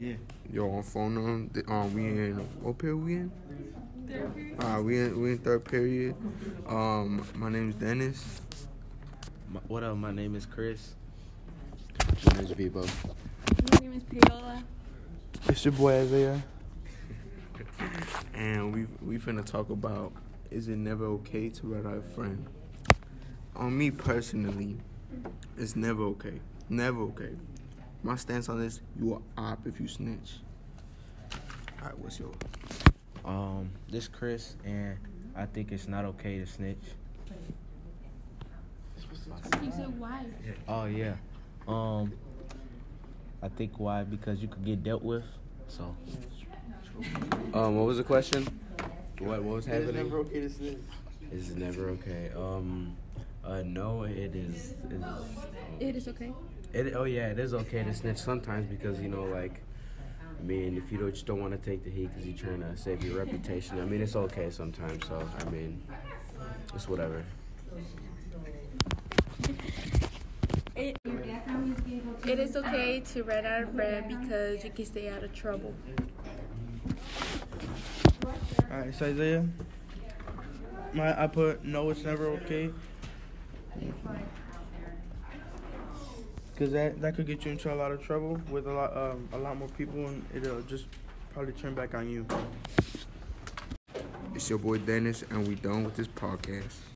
Yeah. Yo, on phone on the, um we in what period we in? Third period. Uh, we in we in third period. Um, my name's Dennis. My, what up? My name is Chris. My name is Bebo. My name is Paola. It's your boy Isaiah. and we we finna talk about is it never okay to rat out a friend? On me personally, it's never okay. Never okay. My stance on this: you are op if you snitch. All right, what's yours? Um, this Chris, and I think it's not okay to snitch. You said why? Oh yeah. Um, I think why because you could get dealt with. So Um, what was the question? What what was happening? It's happening? never okay to snitch. It's never okay. Um, uh, no, it is. It is It is okay. It, oh yeah, it is okay to snitch sometimes because you know, like, I mean, if you don't, just don't want to take the heat because you're trying to save your reputation. I mean, it's okay sometimes. So I mean, it's whatever. It, it is okay to run out of friend because you can stay out of trouble. Alright, so Isaiah. My I put no, it's never okay. Cause that that could get you into a lot of trouble with a lot um a lot more people and it'll just probably turn back on you. It's your boy Dennis, and we done with this podcast.